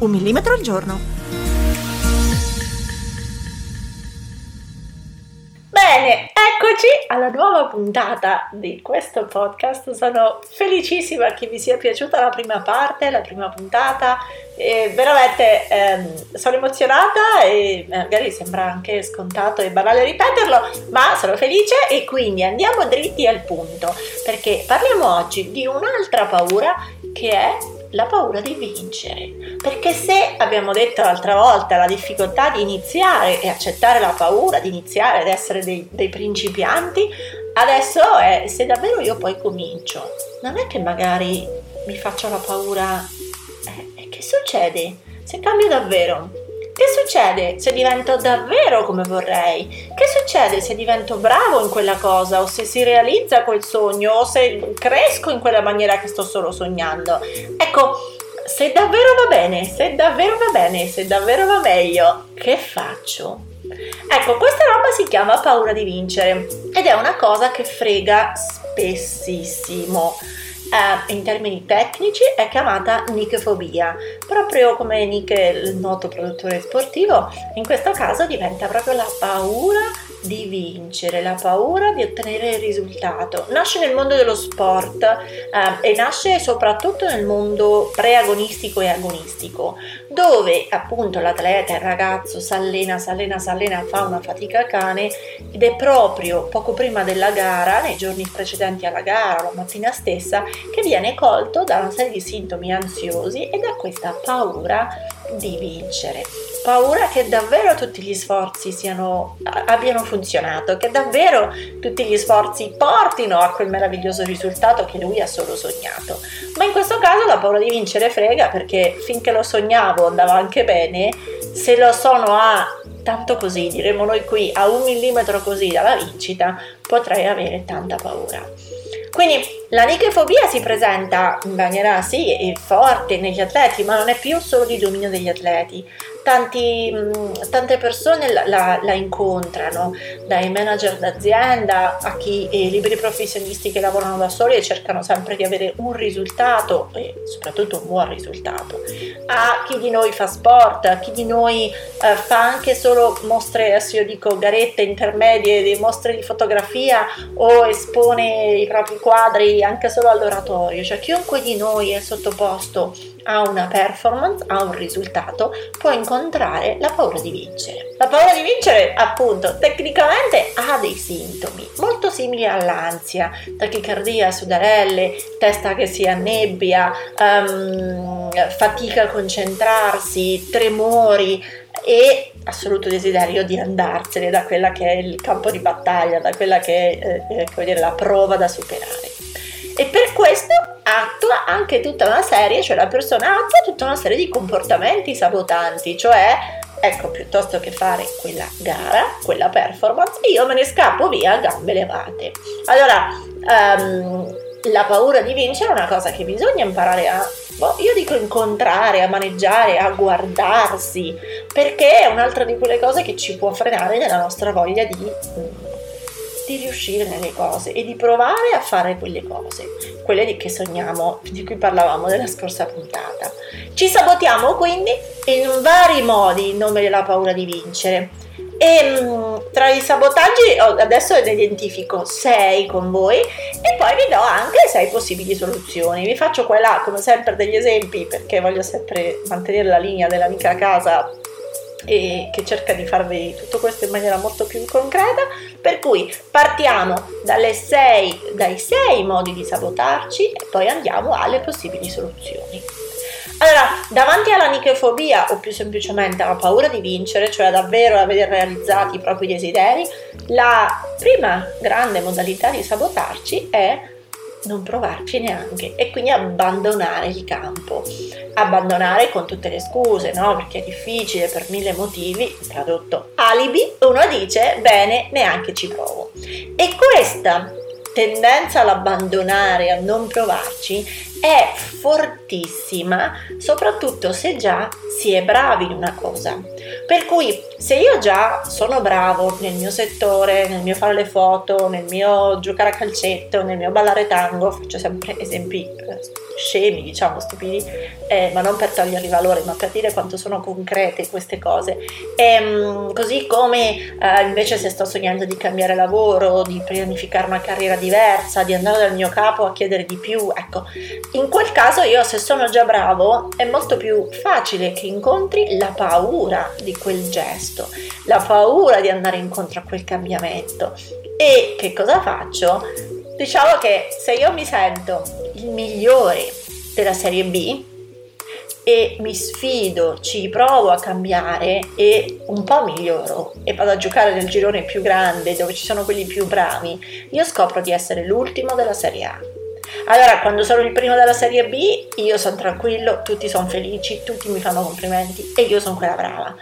Un millimetro al giorno. Bene, eccoci alla nuova puntata di questo podcast. Sono felicissima che vi sia piaciuta la prima parte, la prima puntata. E veramente ehm, sono emozionata e magari sembra anche scontato e banale ripeterlo, ma sono felice e quindi andiamo dritti al punto perché parliamo oggi di un'altra paura che è la paura di vincere. Perché se abbiamo detto l'altra volta la difficoltà di iniziare e accettare la paura di iniziare ad essere dei, dei principianti, adesso è se davvero io poi comincio. Non è che magari mi faccio la paura. Eh, che succede? Se cambio davvero, che succede se divento davvero come vorrei? Che succede se divento bravo in quella cosa o se si realizza quel sogno o se cresco in quella maniera che sto solo sognando? Ecco, se davvero va bene, se davvero va bene, se davvero va meglio, che faccio? Ecco, questa roba si chiama paura di vincere ed è una cosa che frega spessissimo eh, in termini tecnici è chiamata nicofobia, proprio come Nick, il noto produttore sportivo, in questo caso diventa proprio la paura di vincere, la paura di ottenere il risultato. Nasce nel mondo dello sport eh, e nasce soprattutto nel mondo preagonistico e agonistico, dove appunto l'atleta, il ragazzo si allena, si allena, si allena, fa una fatica cane ed è proprio poco prima della gara, nei giorni precedenti alla gara, la mattina stessa, che viene colto da una serie di sintomi ansiosi e da questa paura di vincere. Paura che davvero tutti gli sforzi siano, abbiano funzionato, che davvero tutti gli sforzi portino a quel meraviglioso risultato che lui ha solo sognato. Ma in questo caso la paura di vincere frega perché finché lo sognavo andava anche bene, se lo sono a tanto così, diremo noi qui, a un millimetro così dalla vincita, potrei avere tanta paura. Quindi la nicofobia si presenta in maniera sì forte negli atleti, ma non è più solo di dominio degli atleti, tanti, tante persone la, la, la, incontrano, dai manager d'azienda a chi eh, liberi professionisti che lavorano da soli e cercano sempre di avere un risultato e soprattutto un buon risultato, a chi di noi fa sport, a chi di noi eh, fa anche solo mostre, adesso io dico garette intermedie, mostre di fotografia o espone i propri quadri anche solo all'oratorio, cioè chiunque di noi è sottoposto a una performance, a un risultato, può incontrare la paura di vincere. La paura di vincere, appunto, tecnicamente ha dei sintomi molto simili all'ansia, tachicardia, sudarelle, testa che si annebbia, um, fatica a concentrarsi, tremori e assoluto desiderio di andarsene da quella che è il campo di battaglia, da quella che è eh, eh dire, la prova da superare. E per questo attua anche tutta una serie, cioè la persona attua tutta una serie di comportamenti sabotanti, cioè ecco, piuttosto che fare quella gara, quella performance, io me ne scappo via a gambe levate. Allora, um, la paura di vincere è una cosa che bisogna imparare a, boh, io dico incontrare, a maneggiare, a guardarsi, perché è un'altra di quelle cose che ci può frenare nella nostra voglia di di riuscire nelle cose e di provare a fare quelle cose, quelle di che sogniamo, di cui parlavamo nella scorsa puntata. Ci sabotiamo quindi in vari modi in nome della paura di vincere. E mm, tra i sabotaggi adesso ne identifico 6 con voi e poi vi do anche 6 possibili soluzioni. Vi faccio qua e là come sempre degli esempi perché voglio sempre mantenere la linea dell'amica a casa e che cerca di farvi tutto questo in maniera molto più concreta. Per cui partiamo sei, dai sei modi di sabotarci e poi andiamo alle possibili soluzioni. Allora, davanti alla nicofobia o più semplicemente alla paura di vincere, cioè davvero aver realizzati i propri desideri, la prima grande modalità di sabotarci è non provarci neanche e quindi abbandonare il campo. Abbandonare con tutte le scuse, no? Perché è difficile per mille motivi, tradotto alibi, uno dice bene, neanche ci provo. E questa tendenza all'abbandonare, a non provarci, è fortissima, soprattutto se già si è bravi in una cosa. Per cui se io già sono bravo nel mio settore, nel mio fare le foto, nel mio giocare a calcetto, nel mio ballare tango, faccio sempre esempi eh, scemi, diciamo stupidi, eh, ma non per toglierli valore, ma per dire quanto sono concrete queste cose. E, ehm, così come eh, invece se sto sognando di cambiare lavoro, di pianificare una carriera diversa, di andare dal mio capo a chiedere di più, ecco, in quel caso io se sono già bravo è molto più facile che incontri la paura di quel gesto, la paura di andare incontro a quel cambiamento. E che cosa faccio? Diciamo che se io mi sento il migliore della serie B e mi sfido, ci provo a cambiare e un po' miglioro e vado a giocare nel girone più grande dove ci sono quelli più bravi, io scopro di essere l'ultimo della serie A. Allora, quando sono il primo della serie B, io sono tranquillo, tutti sono felici, tutti mi fanno complimenti e io sono quella brava.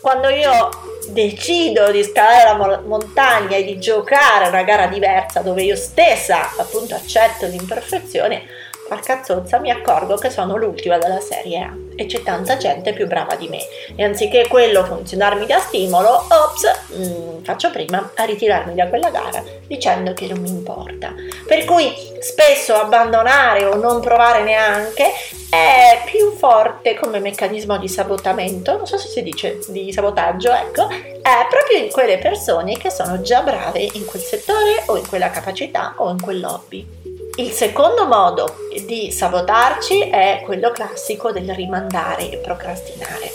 Quando io decido di scalare la montagna e di giocare una gara diversa dove io stessa appunto accetto l'imperfezione, porca zozza mi accorgo che sono l'ultima della serie A e c'è tanta gente più brava di me e anziché quello funzionarmi da stimolo, ops, mh, mm, faccio prima a ritirarmi da quella gara dicendo che non mi importa. Per cui spesso abbandonare o non provare neanche è più forte come meccanismo di sabotamento, non so se si dice di sabotaggio, ecco, è proprio in quelle persone che sono già brave in quel settore o in quella capacità o in quel hobby. Il secondo modo di sabotarci è quello classico del rimandare e procrastinare.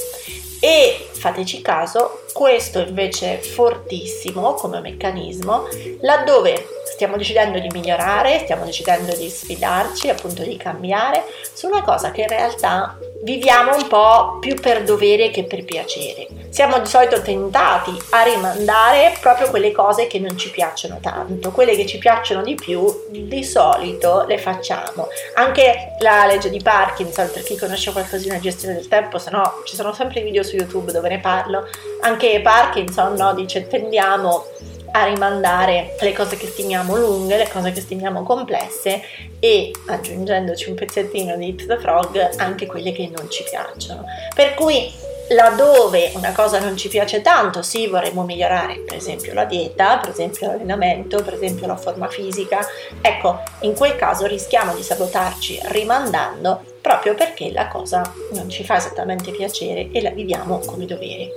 E fateci caso, questo invece è fortissimo come meccanismo, laddove stiamo decidendo di migliorare, stiamo decidendo di sfidarci, appunto di cambiare, su una cosa che in realtà viviamo un po' più per dovere che per piacere. Siamo di solito tentati a rimandare proprio quelle cose che non ci piacciono tanto, quelle che ci piacciono di più di solito le facciamo. Anche la legge di Parkinson, per chi conosce qualcosina di gestione del tempo, se no ci sono sempre video su YouTube dove ne parlo, anche Parkinson no, dice tendiamo a rimandare le cose che stimiamo lunghe, le cose che stimiamo complesse e aggiungendoci un pezzettino di Eat the Frog anche quelle che non ci piacciono. Per cui laddove una cosa non ci piace tanto, sì, vorremmo migliorare, per esempio la dieta, per esempio l'allenamento, per esempio la forma fisica, ecco, in quel caso rischiamo di sabotarci rimandando proprio perché la cosa non ci fa esattamente piacere e la viviamo come dovere.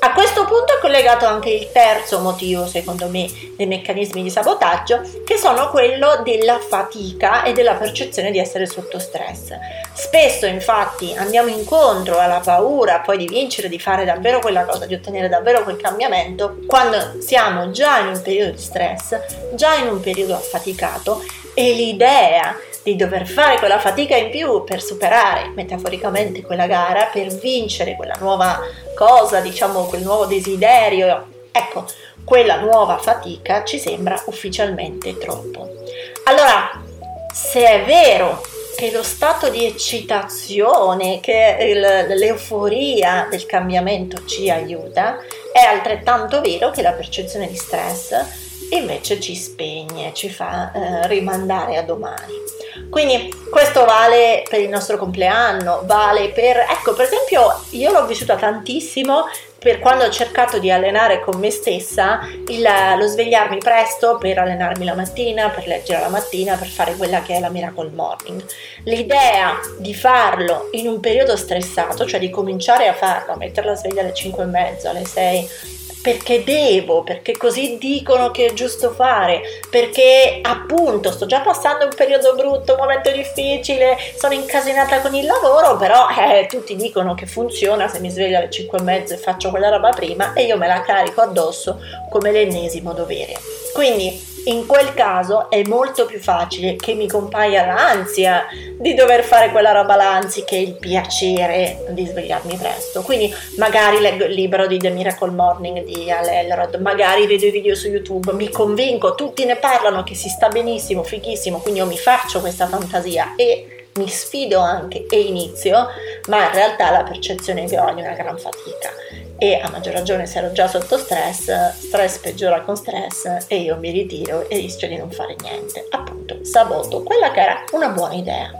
A questo punto è collegato anche il terzo motivo, secondo me, dei meccanismi di sabotaggio, che sono quello della fatica e della percezione di essere sotto stress. Spesso, infatti, andiamo incontro alla paura poi di vincere, di fare davvero quella cosa, di ottenere davvero quel cambiamento, quando siamo già in un periodo di stress, già in un periodo affaticato e l'idea di dover fare quella fatica in più per superare metaforicamente quella gara, per vincere quella nuova cosa, diciamo quel nuovo desiderio, ecco, quella nuova fatica ci sembra ufficialmente troppo. Allora, se è vero che lo stato di eccitazione, che il, l'euforia del cambiamento ci aiuta, è altrettanto vero che la percezione di stress invece ci spegne, ci fa eh, rimandare a domani. Quindi questo vale per il nostro compleanno, vale per, ecco per esempio io l'ho vissuta tantissimo per quando ho cercato di allenare con me stessa il, lo svegliarmi presto per allenarmi la mattina, per leggere la mattina, per fare quella che è la Miracle Morning. L'idea di farlo in un periodo stressato, cioè di cominciare a farlo, a mettere la sveglia alle 5 e mezza, alle 6, perché devo, perché così dicono che è giusto fare, perché appunto sto già passando un periodo brutto, un momento difficile, sono incasinata con il lavoro, però eh, tutti dicono che funziona se mi sveglio alle 5 e mezza e faccio quella roba prima e io me la carico addosso come l'ennesimo dovere. Quindi in quel caso è molto più facile che mi compaia l'ansia di dover fare quella roba là anziché il piacere di svegliarmi presto. Quindi magari leggo il libro di The Miracle Morning di Ale Elrod, magari vedo i video su YouTube, mi convinco, tutti ne parlano che si sta benissimo, fighissimo, quindi io mi faccio questa fantasia e mi sfido anche e inizio, ma in realtà la percezione che ho è una gran fatica e a maggior ragione se ero già sotto stress, stress peggiora con stress e io mi ritiro e rischio di non fare niente. Appunto, saboto quella che era una buona idea.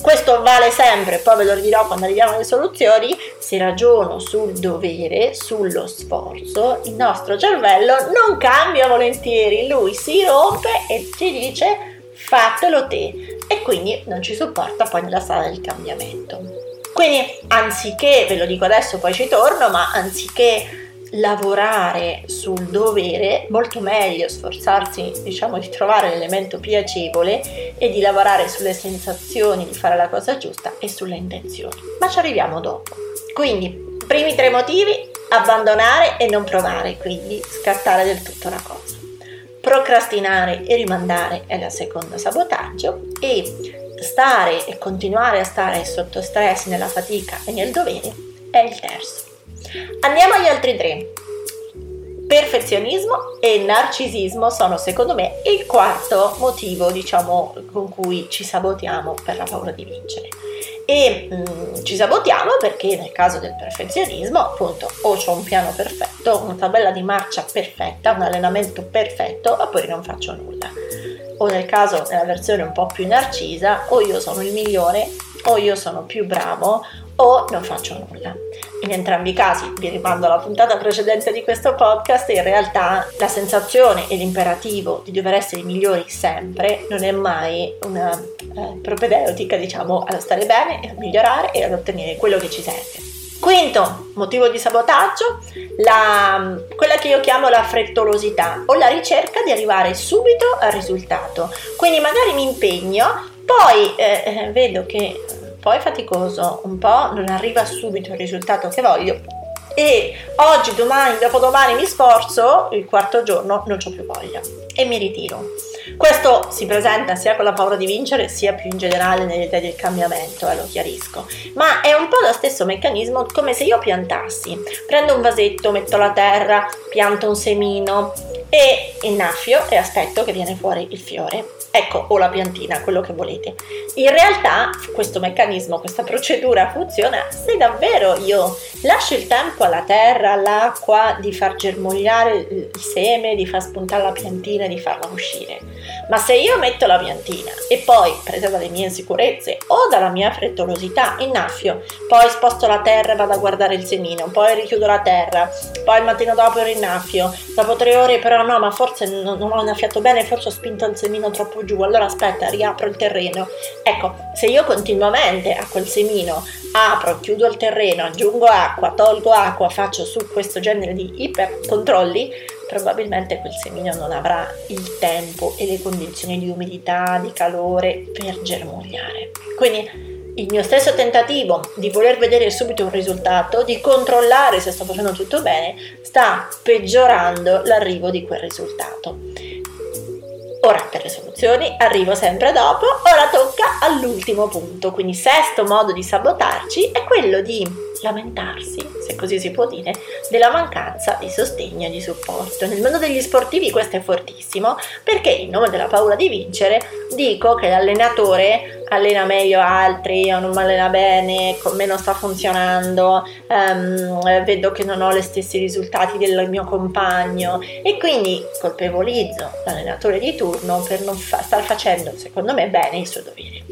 Questo vale sempre, poi ve lo dirò quando arriviamo alle soluzioni, se ragiono sul dovere, sullo sforzo, il nostro cervello non cambia volentieri, lui si rompe e ci dice fatelo te e quindi non ci supporta poi nella sala del cambiamento. Quindi anziché, ve lo dico adesso poi ci torno, ma anziché lavorare sul dovere, molto meglio sforzarsi diciamo di trovare l'elemento piacevole e di lavorare sulle sensazioni di fare la cosa giusta e sulle intenzioni. Ma ci arriviamo dopo. Quindi, primi tre motivi, abbandonare e non provare, quindi scartare del tutto la cosa. Procrastinare e rimandare è la seconda sabotaggio e stare e continuare a stare sotto stress, nella fatica e nel dovere è il terzo. Andiamo agli altri tre. Perfezionismo e narcisismo sono secondo me il quarto motivo, diciamo, con cui ci sabotiamo per la paura di vincere. E mh, mm, ci sabotiamo perché nel caso del perfezionismo, appunto, o ho un piano perfetto, una tabella di marcia perfetta, un allenamento perfetto, poi non faccio nulla o nel caso nella versione un po' più narcisa, o io sono il migliore, o io sono più bravo, o non faccio nulla. In entrambi i casi, vi rimando alla puntata precedente di questo podcast, in realtà la sensazione e l'imperativo di dover essere i migliori sempre non è mai una eh, propedeutica, diciamo, a stare bene, a migliorare e ad ottenere quello che ci serve. Quinto motivo di sabotaggio, la, quella che io chiamo la frettolosità o la ricerca di arrivare subito al risultato. Quindi magari mi impegno, poi eh, eh vedo che poi è faticoso, un po' non arriva subito il risultato che voglio e oggi, domani, dopodomani mi sforzo, il quarto giorno non ho più voglia e mi ritiro. Questo si presenta sia con la paura di vincere sia più in generale nelle idee del cambiamento, eh, lo chiarisco, ma è un po' lo stesso meccanismo come se io piantassi, prendo un vasetto, metto la terra, pianto un semino e innaffio e aspetto che viene fuori il fiore ecco, o la piantina, quello che volete. In realtà questo meccanismo, questa procedura funziona se davvero io lascio il tempo alla terra, all'acqua di far germogliare il seme, di far spuntare la piantina, di farla uscire. Ma se io metto la piantina e poi, presa dalle mie insicurezze o dalla mia frettolosità, innaffio, poi sposto la terra e vado a guardare il semino, poi richiudo la terra, poi il mattino dopo rinnaffio, dopo tre ore però no, ma forse non, non ho innaffiato bene, forse ho spinto il semino troppo giù, allora aspetta, riapro il terreno. Ecco, se io continuamente a quel semino apro, chiudo il terreno, aggiungo acqua, tolgo acqua, faccio su questo genere di ipercontrolli, probabilmente quel semino non avrà il tempo e le condizioni di umidità, di calore per germogliare. Quindi il mio stesso tentativo di voler vedere subito un risultato, di controllare se sto facendo tutto bene, sta peggiorando l'arrivo di quel risultato. Ora per le soluzioni arrivo sempre dopo, ora tocca all'ultimo punto, quindi sesto modo di sabotarci è quello di lamentarsi, se così si può dire, della mancanza di sostegno e di supporto. Nel mondo degli sportivi questo è fortissimo perché in nome della paura di vincere dico che l'allenatore allena meglio altri o non mi allena bene, con me non sta funzionando, um, vedo che non ho gli stessi risultati del mio compagno e quindi colpevolizzo l'allenatore di turno per non fa- star facendo, secondo me, bene il suo dovere.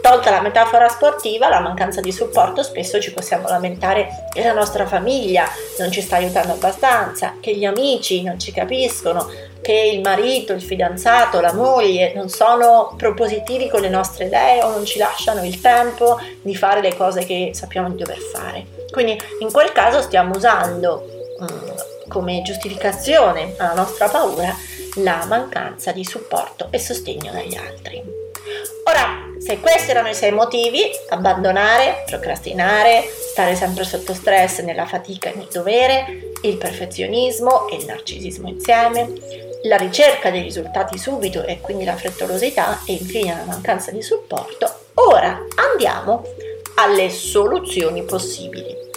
Tolta la metafora sportiva, la mancanza di supporto, spesso ci possiamo lamentare che la nostra famiglia non ci sta aiutando abbastanza, che gli amici non ci capiscono, che il marito, il fidanzato, la moglie non sono propositivi con le nostre idee o non ci lasciano il tempo di fare le cose che sappiamo di dover fare. Quindi in quel caso stiamo usando um, come giustificazione alla nostra paura la mancanza di supporto e sostegno dagli altri. Ora, se questi erano i sei motivi, abbandonare, procrastinare, stare sempre sotto stress nella fatica e nel dovere, il perfezionismo e il narcisismo insieme, la ricerca dei risultati subito e quindi la frettolosità e infine la mancanza di supporto, ora andiamo alle soluzioni possibili.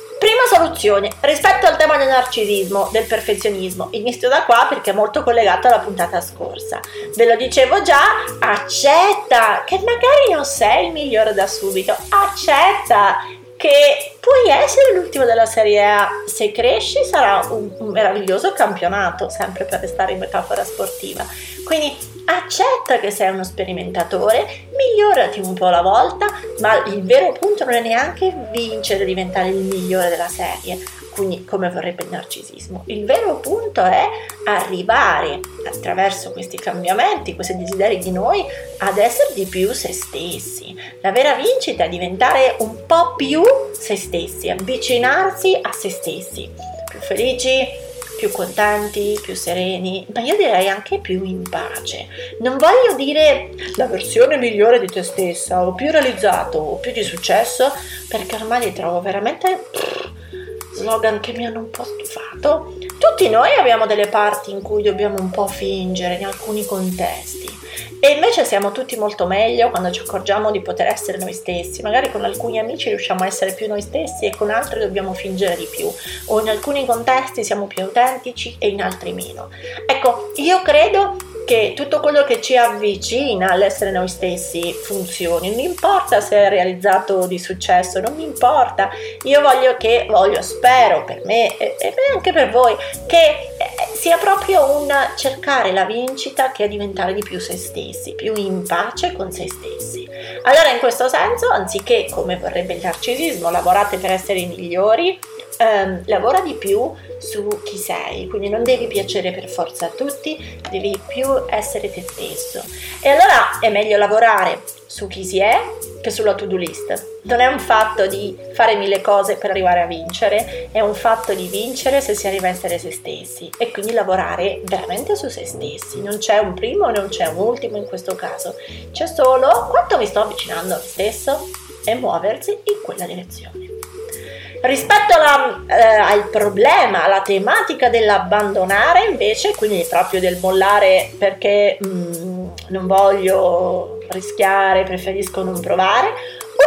Soluzione, rispetto al tema del narcisismo, del perfezionismo, inizio da qua perché è molto collegato alla puntata scorsa. Ve lo dicevo già, accetta che magari non sei il migliore da subito, accetta che puoi essere l'ultimo della Serie A, se cresci sarà un meraviglioso campionato, sempre per restare in metafora sportiva. Quindi accetta che sei uno sperimentatore, migliorati un po' alla volta, ma il vero punto non è neanche vincere, diventare il migliore della serie, quindi come vorrebbe il narcisismo. Il vero punto è arrivare attraverso questi cambiamenti, questi desideri di noi ad essere di più se stessi. La vera vincita è diventare un po' più se stessi, avvicinarsi a se stessi, più felici, più contenti, più sereni, ma io direi anche più in pace. Non voglio dire la versione migliore di te stessa, o più realizzato, o più di successo, perché ormai li trovo veramente slogan che mi hanno un po' stufato. Tutti noi abbiamo delle parti in cui dobbiamo un po' fingere in alcuni contesti e invece siamo tutti molto meglio quando ci accorgiamo di poter essere noi stessi. Magari con alcuni amici riusciamo a essere più noi stessi e con altri dobbiamo fingere di più. O in alcuni contesti siamo più autentici e in altri meno. Ecco, io credo che tutto quello che ci avvicina all'essere noi stessi funzioni. Non importa se è realizzato di successo, non mi importa. Io voglio che, voglio, spero per me e, e anche per voi, che eh, sia proprio un cercare la vincita che è diventare di più se stessi, più in pace con se stessi. Allora in questo senso, anziché come vorrebbe il narcisismo, lavorate per essere i migliori, ehm, lavora di più su chi sei, quindi non devi piacere per forza a tutti, devi più essere te stesso. E allora è meglio lavorare su chi si è che sulla to-do list. Non è un fatto di fare mille cose per arrivare a vincere, è un fatto di vincere se si arriva a essere se stessi e quindi lavorare veramente su se stessi. Non c'è un primo non c'è un ultimo in questo caso, c'è solo quanto mi sto avvicinando a me stesso e muoversi in quella direzione. Rispetto alla, eh, al problema, alla tematica dell'abbandonare invece, quindi proprio del mollare perché mh, mm, non voglio rischiare, preferisco non provare,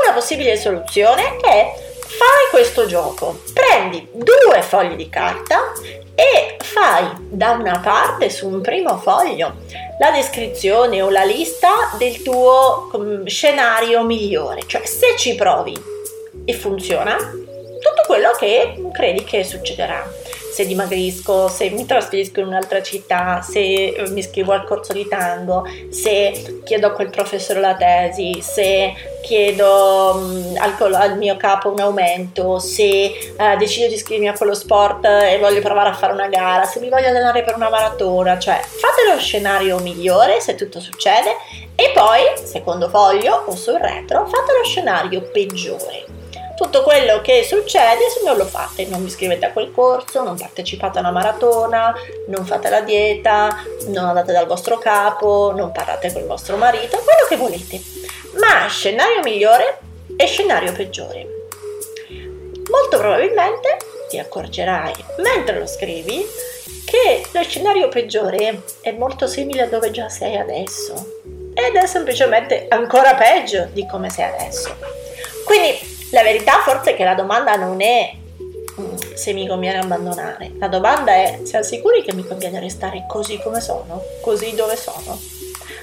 una possibile soluzione è fai questo gioco. Prendi due fogli di carta e fai da una parte su un primo foglio la descrizione o la lista del tuo um, scenario migliore, cioè se ci provi e funziona, tutto quello che credi che succederà. Se dimagrisco, se mi trasferisco in un'altra città, se eh, mi iscrivo al corso di tango, se chiedo a quel professore la tesi, se chiedo um, al, al, mio capo un aumento, se uh, decido di iscrivermi a quello sport e voglio provare a fare una gara, se mi voglio allenare per una maratona, cioè fate lo scenario migliore se tutto succede e poi, secondo foglio o sul retro, fate lo scenario peggiore tutto quello che succede se non lo fate, non vi iscrivete a quel corso, non partecipate a una maratona, non fate la dieta, non andate dal vostro capo, non parlate con il vostro marito, quello che volete. Ma scenario migliore e scenario peggiore. Molto probabilmente ti accorgerai mentre lo scrivi che lo scenario peggiore è molto simile a dove già sei adesso ed è semplicemente ancora peggio di come sei adesso. Quindi la verità forse è che la domanda non è mm, se mi conviene abbandonare, la domanda è siamo sicuri che mi conviene restare così come sono, così dove sono.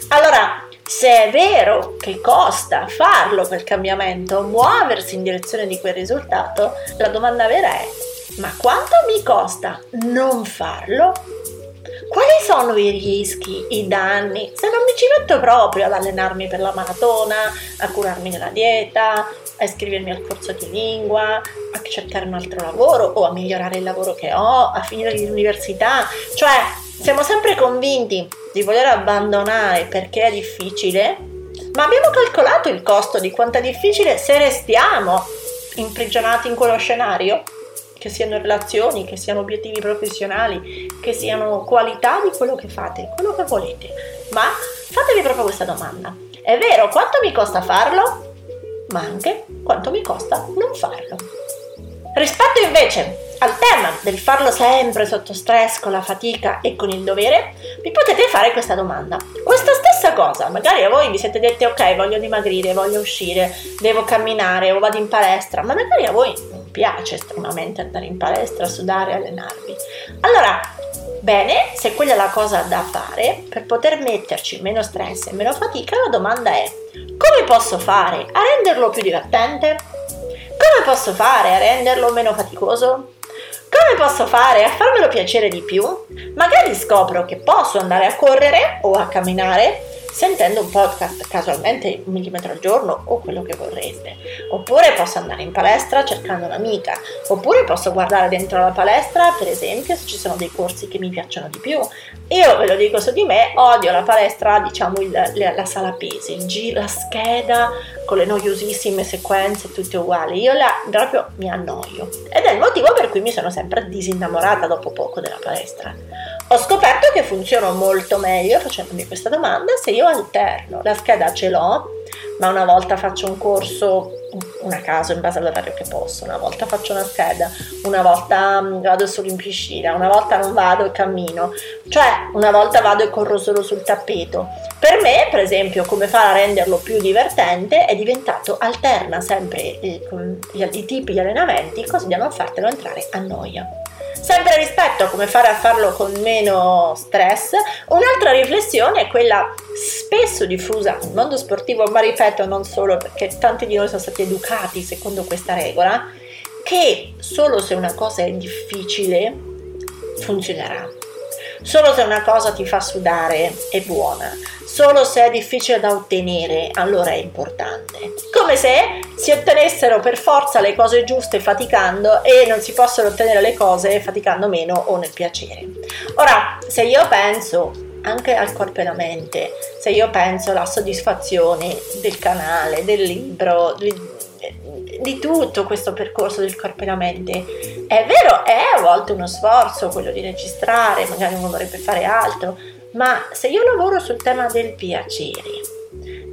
Allora, se è vero che costa farlo quel cambiamento, muoversi in direzione di quel risultato, la domanda vera è ma quanto mi costa non farlo? Quali sono i rischi, i danni se non mi ci metto proprio ad allenarmi per la maratona, a curarmi della dieta, a iscrivermi al corso di lingua, a cercare un altro lavoro o a migliorare il lavoro che ho, a finire l'università. Cioè, siamo sempre convinti di voler abbandonare perché è difficile, ma abbiamo calcolato il costo di quanto è difficile se restiamo imprigionati in quello scenario? Che siano relazioni, che siano obiettivi professionali, che siano qualità di quello che fate, quello che volete. Ma fatevi proprio questa domanda. È vero, quanto mi costa farlo? ma anche quanto mi costa non farlo. Rispetto invece al tema del farlo sempre sotto stress, con la fatica e con il dovere, vi potete fare questa domanda. Questa stessa cosa, magari a voi vi siete detti ok, voglio dimagrire, voglio uscire, devo camminare o vado in palestra, ma magari a voi non piace estremamente andare in palestra, sudare, allenarvi. Allora, bene, se quella è la cosa da fare, per poter metterci meno stress e meno fatica, la domanda è come posso fare a renderlo più divertente? Come posso fare a renderlo meno faticoso? Come posso fare a farmelo piacere di più? Magari scopro che posso andare a correre o a camminare sentendo un podcast casualmente un millimetro al giorno o quello che vorreste. Oppure posso andare in palestra cercando un'amica. Oppure posso guardare dentro la palestra, per esempio, se ci sono dei corsi che mi piacciono di più. Io ve lo dico su di me, odio la palestra, diciamo il, la sala pesi, il giro, la scheda con le noiosissime sequenze tutte uguali. Io la, proprio mi annoio. Ed è il motivo per cui mi sono sempre disinnamorata dopo poco della palestra. Ho scoperto che funziona molto meglio facendomi questa domanda se io alterno. La scheda ce l'ho, ma una volta faccio un corso, una caso in base all'orario che posso, una volta faccio una scheda, una volta mm, vado solo in piscina, una volta non vado e cammino, cioè una volta vado e corro solo sul tappeto. Per me, per esempio, come fare a renderlo più divertente è diventato alterna sempre i, i, i tipi di allenamenti così da non fartelo entrare a noia. Sempre rispetto a come fare a farlo con meno stress, un'altra riflessione è quella spesso diffusa nel mondo sportivo, ma ripeto non solo perché tanti di noi sono stati educati secondo questa regola, che solo se una cosa è difficile funzionerà. Solo se una cosa ti fa sudare è buona, solo se è difficile da ottenere allora è importante. Come se si ottenessero per forza le cose giuste faticando e non si possono ottenere le cose faticando meno o nel piacere. Ora, se io penso anche al corpo e alla mente, se io penso alla soddisfazione del canale, del libro, di, tutto questo percorso del corpo e la mente, è vero, è a volte uno sforzo quello di registrare, magari uno vorrebbe fare altro, ma se io lavoro sul tema del piacere,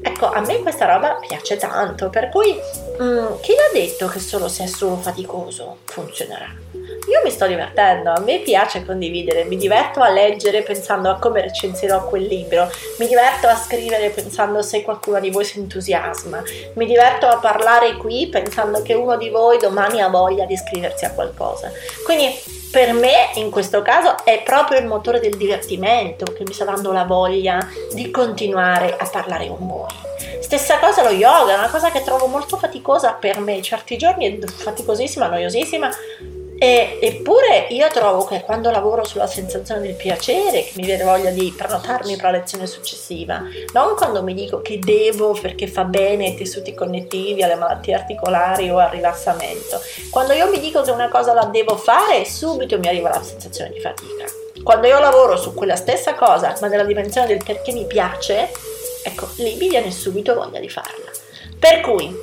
ecco, a me questa roba piace tanto, per cui mm, chi l'ha detto che solo se è solo faticoso funzionerà? Io mi sto divertendo, a me piace condividere, mi diverto a leggere pensando a come recensirò quel libro, mi diverto a scrivere pensando se qualcuno di voi si entusiasma, mi diverto a parlare qui pensando che uno di voi domani ha voglia di iscriversi a qualcosa. Quindi per me in questo caso è proprio il motore del divertimento che mi sta dando la voglia di continuare a parlare con voi. Stessa cosa lo yoga, è una cosa che trovo molto faticosa per me, certi giorni è faticosissima, noiosissima, e, eppure io trovo che quando lavoro sulla sensazione del piacere, che mi viene voglia di prenotarmi per la lezione successiva, non quando mi dico che devo perché fa bene ai tessuti connettivi, alle malattie articolari o al rilassamento, quando io mi dico che una cosa la devo fare, subito mi arriva la sensazione di fatica. Quando io lavoro su quella stessa cosa, ma nella dimensione del perché mi piace, ecco, lì mi viene subito voglia di farla. Per cui,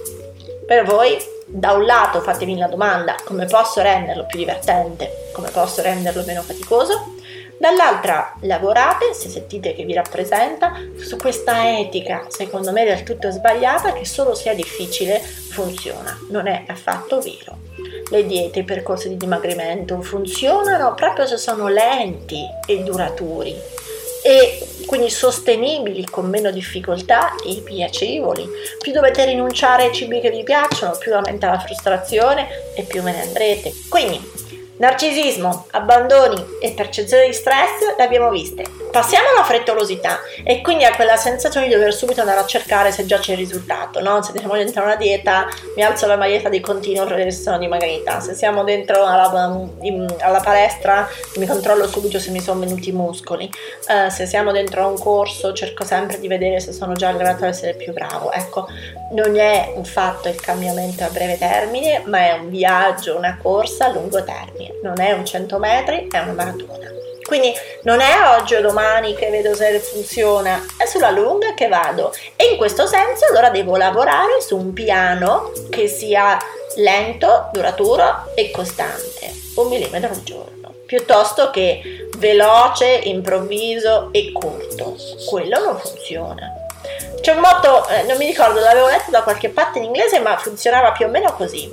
per voi da un lato fatemi la domanda come posso renderlo più divertente, come posso renderlo meno faticoso, dall'altra lavorate, se sentite che vi rappresenta, su questa etica, secondo me del tutto sbagliata, che solo se è difficile funziona, non è affatto vero. Le diete, i percorsi di dimagrimento funzionano proprio se sono lenti e duraturi e quindi sostenibili con meno difficoltà e piacevoli. Più dovete rinunciare ai cibi che vi piacciono, più aumenta la frustrazione e più ve ne andrete. Quindi Narcisismo, abbandoni e percezione di stress le abbiamo viste. Passiamo alla frettolosità e quindi a quella sensazione di dover subito andare a cercare se già c'è il risultato, no? Se siamo dentro una dieta, mi alzo la maglietta di continuo per vedere se sono dimagrita. Se siamo dentro alla, alla, palestra, mi controllo subito se mi sono venuti i muscoli. Uh, se siamo dentro un corso, cerco sempre di vedere se sono già arrivato ad essere più bravo. Ecco, non è un fatto il cambiamento a breve termine, ma è un viaggio, una corsa a lungo termine non è un 100 metri, è una maratona. Quindi non è oggi o domani che vedo se funziona, è sulla lunga che vado. E in questo senso allora devo lavorare su un piano che sia lento, duraturo e costante, un millimetro al giorno, piuttosto che veloce, improvviso e corto. Quello non funziona. c'è un motto, eh, non mi ricordo, l'avevo letto da qualche parte in inglese, ma funzionava più o meno così.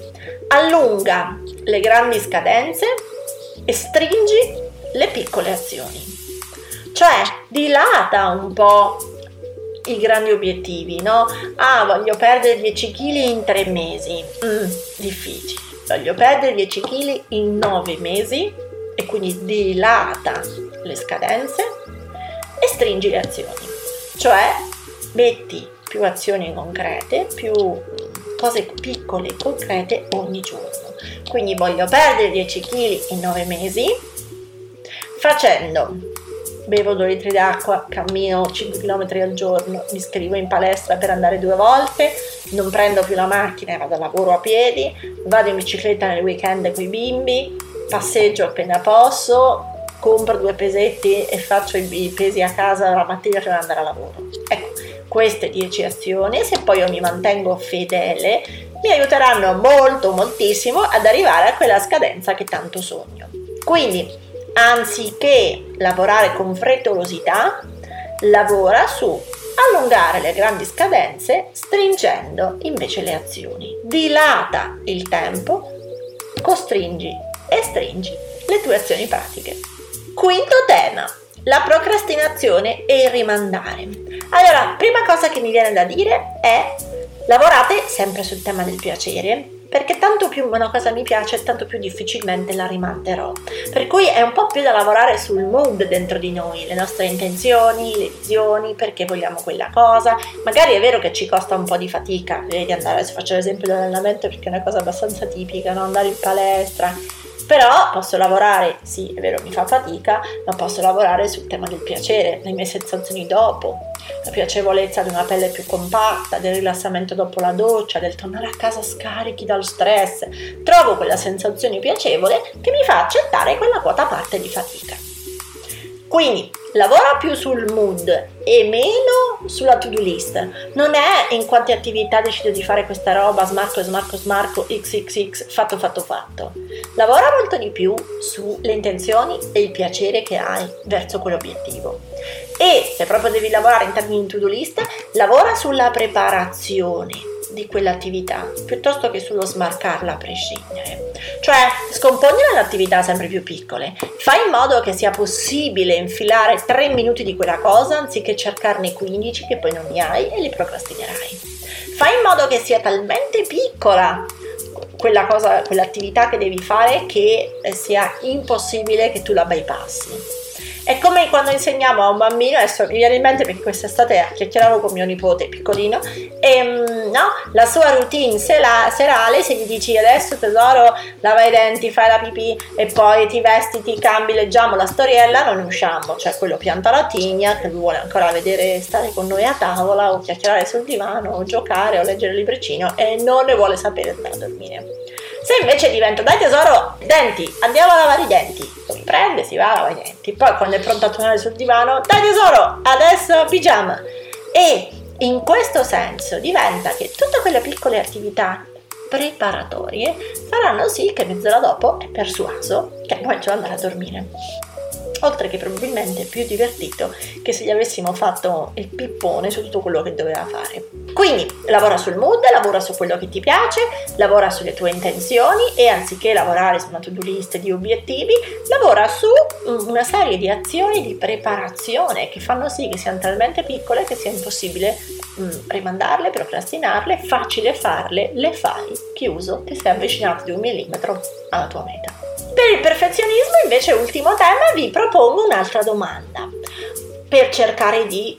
Allunga le grandi scadenze e stringi le piccole azioni. Cioè, dilata un po' i grandi obiettivi, no? Ah, voglio perdere 10 kg in 3 mesi. Mm, difficile. Voglio perdere 10 kg in 9 mesi e quindi dilata le scadenze e stringi le azioni. Cioè, metti più azioni concrete, più cose piccole e concrete ogni giorno. Quindi voglio perdere 10 kg in 9 mesi facendo bevo 2 litri d'acqua, cammino 5 km al giorno, mi iscrivo in palestra per andare due volte, non prendo più la macchina e vado a lavoro a piedi, vado in bicicletta nel weekend con i bimbi, passeggio appena posso, compro due pesetti e faccio i pesi a casa la mattina per andare a lavoro. Ecco, queste 10 azioni, se poi io mi mantengo fedele, mi aiuteranno molto, moltissimo ad arrivare a quella scadenza che tanto sogno. Quindi, anziché lavorare con frettolosità, lavora su allungare le grandi scadenze stringendo invece le azioni. Dilata il tempo, costringi e stringi le tue azioni pratiche. Quinto tema, la procrastinazione e il rimandare. Allora, prima cosa che mi viene da dire è lavorate sempre sul tema del piacere perché tanto più una cosa mi piace, tanto più difficilmente la rimanderò. Per cui è un po' più da lavorare sul mood dentro di noi, le nostre intenzioni, le visioni, perché vogliamo quella cosa. Magari è vero che ci costa un po' di fatica, vedi andare, faccio l'esempio dell'allenamento perché è una cosa abbastanza tipica, no? andare in palestra, però posso lavorare, sì è vero mi fa fatica, ma posso lavorare sul tema del piacere, le mie sensazioni dopo, la piacevolezza di una pelle più compatta, del rilassamento dopo la doccia, del tornare a casa scarichi dal stress. Trovo quella sensazione piacevole che mi fa accettare quella quota parte di fatica. Quindi lavora più sul mood e meno sulla to-do list. Non è in quante attività decido di fare questa roba, smarco, smarco, smarco, xxx, fatto, fatto, fatto. Lavora molto di più sulle intenzioni e il piacere che hai verso quell'obiettivo. E se proprio devi lavorare in termini di to-do list, lavora sulla preparazione di quell'attività piuttosto che sullo smarcarla a prescindere. Cioè, scomponi le attività sempre più piccole, fai in modo che sia possibile infilare 3 minuti di quella cosa anziché cercarne 15 che poi non ne hai e li procrastinerai. Fai in modo che sia talmente piccola quella cosa, quell'attività che devi fare che sia impossibile che tu la bypassi è come quando insegniamo a un bambino, adesso mi viene in mente perché quest'estate chiacchieravo con mio nipote piccolino, e mm, no, la sua routine serale, se gli dici adesso tesoro lava i denti, fai la pipì e poi ti vesti, ti cambi, leggiamo la storiella, non usciamo, cioè quello pianta la tigna che lui vuole ancora vedere, stare con noi a tavola o chiacchierare sul divano o giocare o leggere il libricino e non ne vuole sapere andare a dormire. Se invece divento, dai tesoro, denti, andiamo a lavare i denti, prende, si va a lavare i denti, poi quando è pronto a tornare sul divano, dai tesoro, adesso pigiama. E in questo senso diventa che tutte quelle piccole attività preparatorie faranno sì che mezz'ora dopo è persuaso che vuoi già andare a dormire oltre che probabilmente più divertito che se gli avessimo fatto il pippone su tutto quello che doveva fare. Quindi lavora sul mood, lavora su quello che ti piace, lavora sulle tue intenzioni e anziché lavorare su una to-do list di obiettivi, lavora su una serie di azioni di preparazione che fanno sì che siano talmente piccole che sia impossibile mh, rimandarle, procrastinarle, facile farle, le fai, chiuso e sei avvicinato di un millimetro alla tua meta. Per il perfezionismo, invece, ultimo tema, vi propongo un'altra domanda per cercare di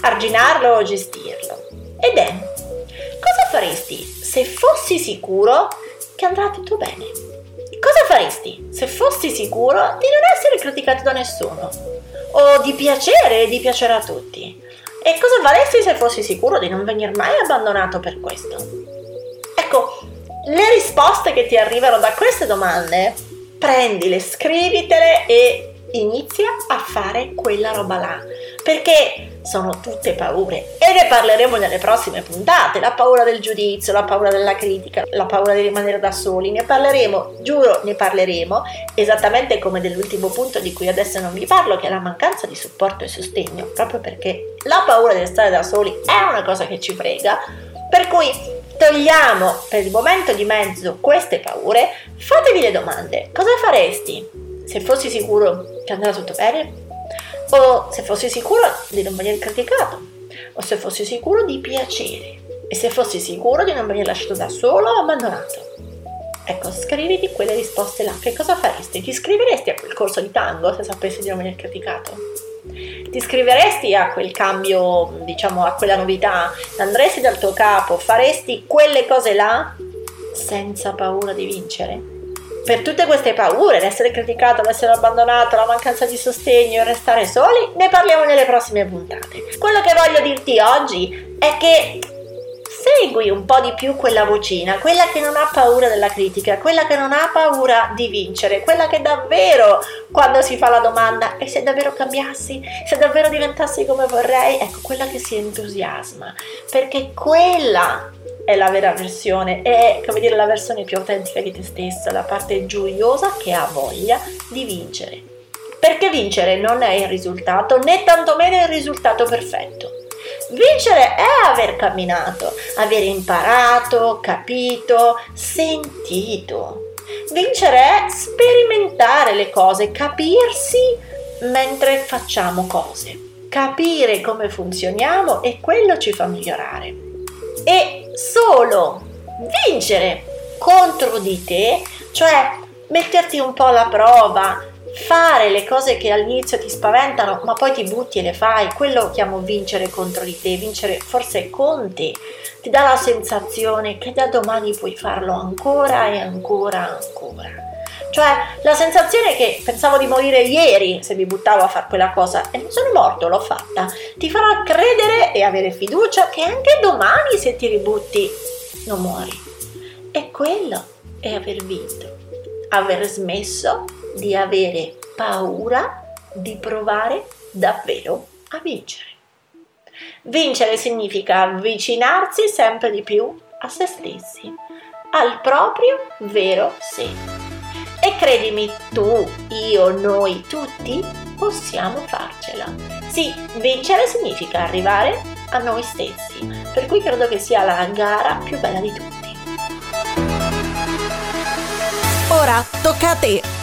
arginarlo o gestirlo. Ed è, cosa faresti se fossi sicuro che andrà tutto bene? Cosa faresti se fossi sicuro di non essere criticato da nessuno? O di piacere e di piacere a tutti? E cosa faresti se fossi sicuro di non venire mai abbandonato per questo? Ecco, le risposte che ti arrivano da queste domande prendile, scrivitele e inizia a fare quella roba là. perché sono tutte paure. E ne parleremo nelle prossime puntate, la paura del giudizio, la paura della critica, la paura di rimanere da soli, ne parleremo, giuro ne parleremo, esattamente come dell'ultimo punto di cui adesso non vi parlo, che è la mancanza di supporto e sostegno, proprio perché la paura di stare da soli è una cosa che ci frega, per cui togliamo per il momento di mezzo queste paure, fatevi le domande, cosa faresti se fossi sicuro che andrà tutto bene? o se fossi sicuro di non venire criticato, o se fossi sicuro di piacere, e se fossi sicuro di non venire lasciato da solo o abbandonato. Ecco, scriviti quelle risposte là. Che cosa faresti? Ti iscriveresti a quel corso di tango se sapessi di non venire criticato? Ti iscriveresti a quel cambio, diciamo, a quella novità? Andresti dal tuo capo? Faresti quelle cose là senza paura di vincere? Per tutte queste paure, l'essere criticato, l'essere abbandonato, la mancanza di sostegno, il restare soli, ne parliamo nelle prossime puntate. Quello che voglio dirti oggi è che segui un po' di più quella vocina, quella che non ha paura della critica, quella che non ha paura di vincere, quella che davvero quando si fa la domanda e se davvero cambiassi, se davvero diventassi come vorrei, ecco quella che si entusiasma, perché quella è la vera versione, è come dire la versione più autentica di te stessa, la parte gioiosa che ha voglia di vincere. Perché vincere non è il risultato, né tantomeno il risultato perfetto. Vincere è aver camminato, aver imparato, capito, sentito. Vincere è sperimentare le cose, capirsi mentre facciamo cose. Capire come funzioniamo e quello ci fa migliorare. E solo vincere contro di te, cioè metterti un po' alla prova, fare le cose che all'inizio ti spaventano, ma poi ti butti e le fai, quello chiamo vincere contro di te, vincere forse con te, ti dà la sensazione che da domani puoi farlo ancora e ancora ancora. Cioè la sensazione che pensavo di morire ieri se mi buttavo a fare quella cosa e non sono morto, l'ho fatta, ti farà credere e avere fiducia che anche domani se ti ributti non muori. E quello è aver vinto, aver smesso di avere paura di provare davvero a vincere. Vincere significa avvicinarsi sempre di più a se stessi, al proprio vero sé. E credimi, tu, io, noi, tutti possiamo farcela. Sì, vincere significa arrivare a noi stessi, per cui credo che sia la gara più bella di tutti. Ora tocca a te!